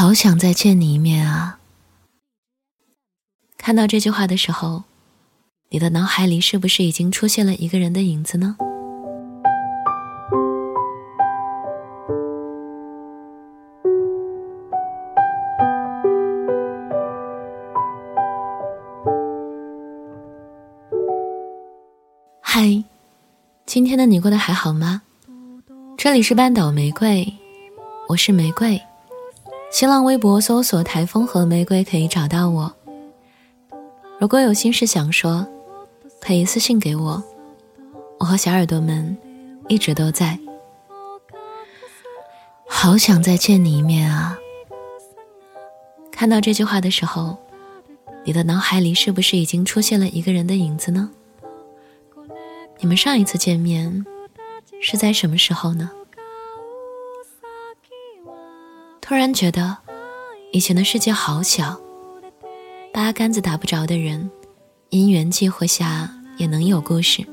好想再见你一面啊！看到这句话的时候，你的脑海里是不是已经出现了一个人的影子呢？嗨，今天的你过得还好吗？这里是半岛玫瑰，我是玫瑰。新浪微博搜索“台风和玫瑰”可以找到我。如果有心事想说，可以私信给我。我和小耳朵们一直都在。好想再见你一面啊！看到这句话的时候，你的脑海里是不是已经出现了一个人的影子呢？你们上一次见面是在什么时候呢？突然觉得，以前的世界好小，八竿子打不着的人，因缘际会下也能有故事。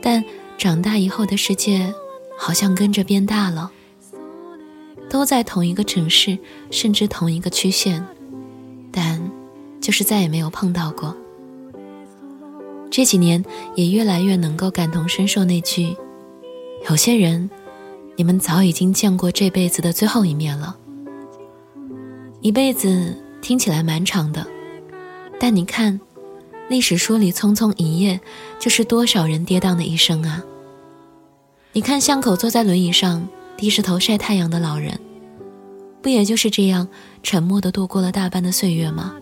但长大以后的世界，好像跟着变大了，都在同一个城市，甚至同一个区县，但就是再也没有碰到过。这几年也越来越能够感同身受那句：“有些人。”你们早已经见过这辈子的最后一面了。一辈子听起来蛮长的，但你看，历史书里匆匆一页，就是多少人跌宕的一生啊！你看巷口坐在轮椅上低着头晒太阳的老人，不也就是这样沉默地度过了大半的岁月吗？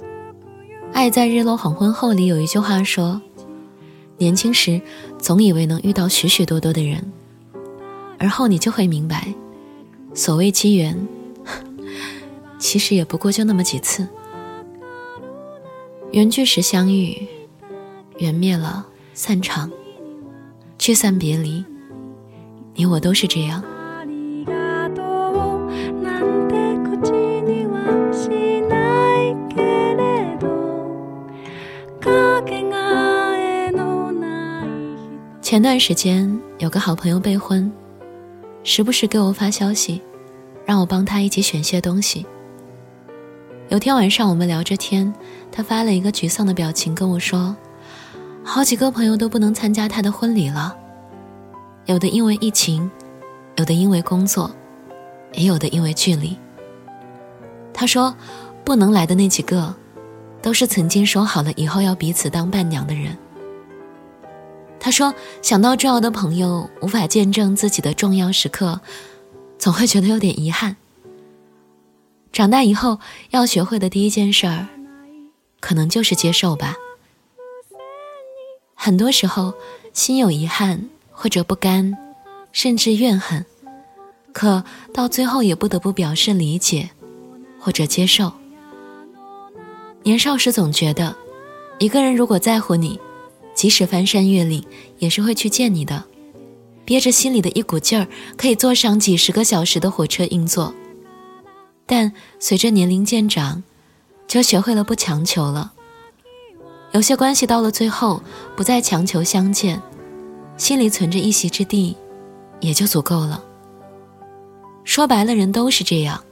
《爱在日落黄昏后》里有一句话说：“年轻时总以为能遇到许许多多的人。”而后你就会明白，所谓机缘，其实也不过就那么几次。缘聚时相遇，缘灭了散场，聚散别离，你我都是这样。前段时间有个好朋友备婚。时不时给我发消息，让我帮他一起选些东西。有天晚上我们聊着天，他发了一个沮丧的表情跟我说：“好几个朋友都不能参加他的婚礼了，有的因为疫情，有的因为工作，也有的因为距离。”他说：“不能来的那几个，都是曾经说好了以后要彼此当伴娘的人。”他说：“想到重要的朋友无法见证自己的重要时刻，总会觉得有点遗憾。长大以后要学会的第一件事儿，可能就是接受吧。很多时候，心有遗憾或者不甘，甚至怨恨，可到最后也不得不表示理解，或者接受。年少时总觉得，一个人如果在乎你。”即使翻山越岭，也是会去见你的。憋着心里的一股劲儿，可以坐上几十个小时的火车硬座。但随着年龄渐长，就学会了不强求了。有些关系到了最后，不再强求相见，心里存着一席之地，也就足够了。说白了，人都是这样，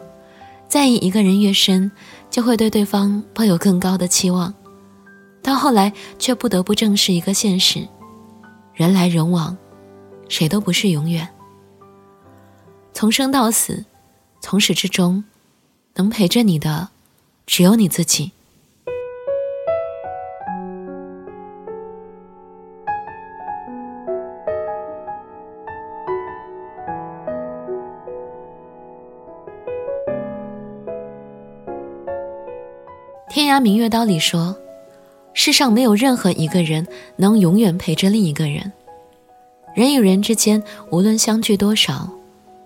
在意一个人越深，就会对对方抱有更高的期望。到后来，却不得不正视一个现实：人来人往，谁都不是永远。从生到死，从始至终，能陪着你的，只有你自己。天涯明月刀里说。世上没有任何一个人能永远陪着另一个人。人与人之间，无论相聚多少，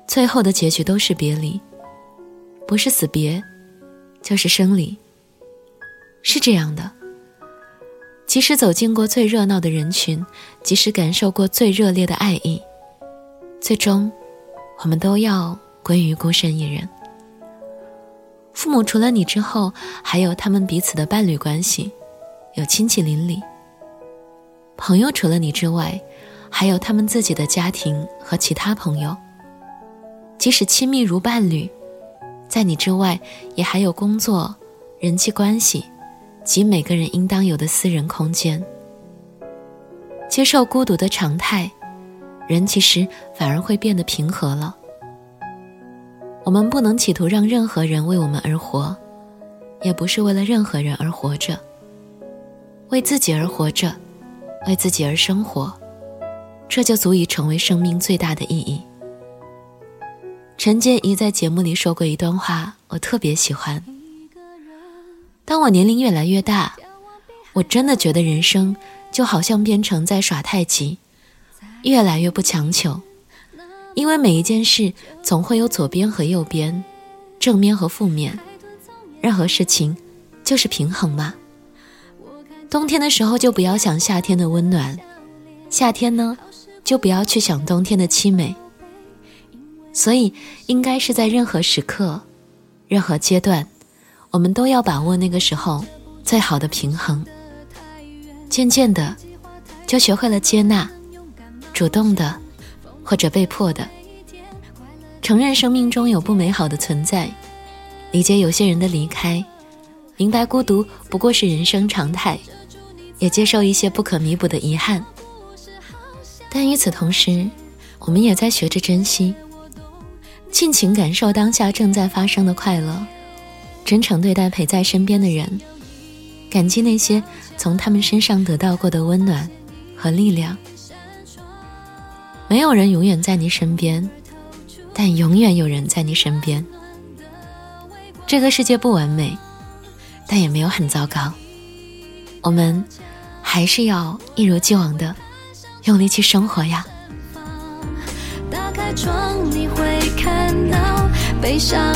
最后的结局都是别离，不是死别，就是生离。是这样的。即使走进过最热闹的人群，即使感受过最热烈的爱意，最终，我们都要归于孤身一人。父母除了你之后，还有他们彼此的伴侣关系。有亲戚邻里，朋友除了你之外，还有他们自己的家庭和其他朋友。即使亲密如伴侣，在你之外，也还有工作、人际关系及每个人应当有的私人空间。接受孤独的常态，人其实反而会变得平和了。我们不能企图让任何人为我们而活，也不是为了任何人而活着。为自己而活着，为自己而生活，这就足以成为生命最大的意义。陈洁仪在节目里说过一段话，我特别喜欢。当我年龄越来越大，我真的觉得人生就好像变成在耍太极，越来越不强求，因为每一件事总会有左边和右边，正面和负面，任何事情就是平衡嘛。冬天的时候就不要想夏天的温暖，夏天呢，就不要去想冬天的凄美。所以，应该是在任何时刻、任何阶段，我们都要把握那个时候最好的平衡。渐渐的，就学会了接纳，主动的，或者被迫的，承认生命中有不美好的存在，理解有些人的离开，明白孤独不过是人生常态，也接受一些不可弥补的遗憾。但与此同时，我们也在学着珍惜。尽情感受当下正在发生的快乐，真诚对待陪在身边的人，感激那些从他们身上得到过的温暖和力量。没有人永远在你身边，但永远有人在你身边。这个世界不完美，但也没有很糟糕。我们还是要一如既往的用力去生活呀。打开窗，你会看到悲伤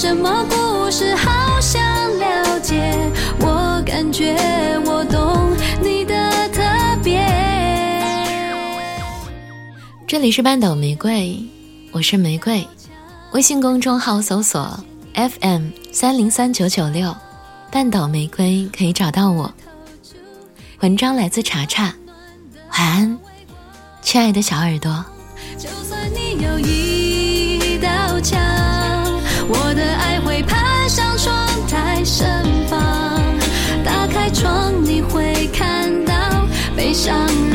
什么故事好想了解？我感觉我懂你的特别。这里是半岛玫瑰，我是玫瑰。微信公众号搜索 FM 三零三九九六，半岛玫瑰可以找到我。文章来自查查，晚安，亲爱的小耳朵。就算你有一想。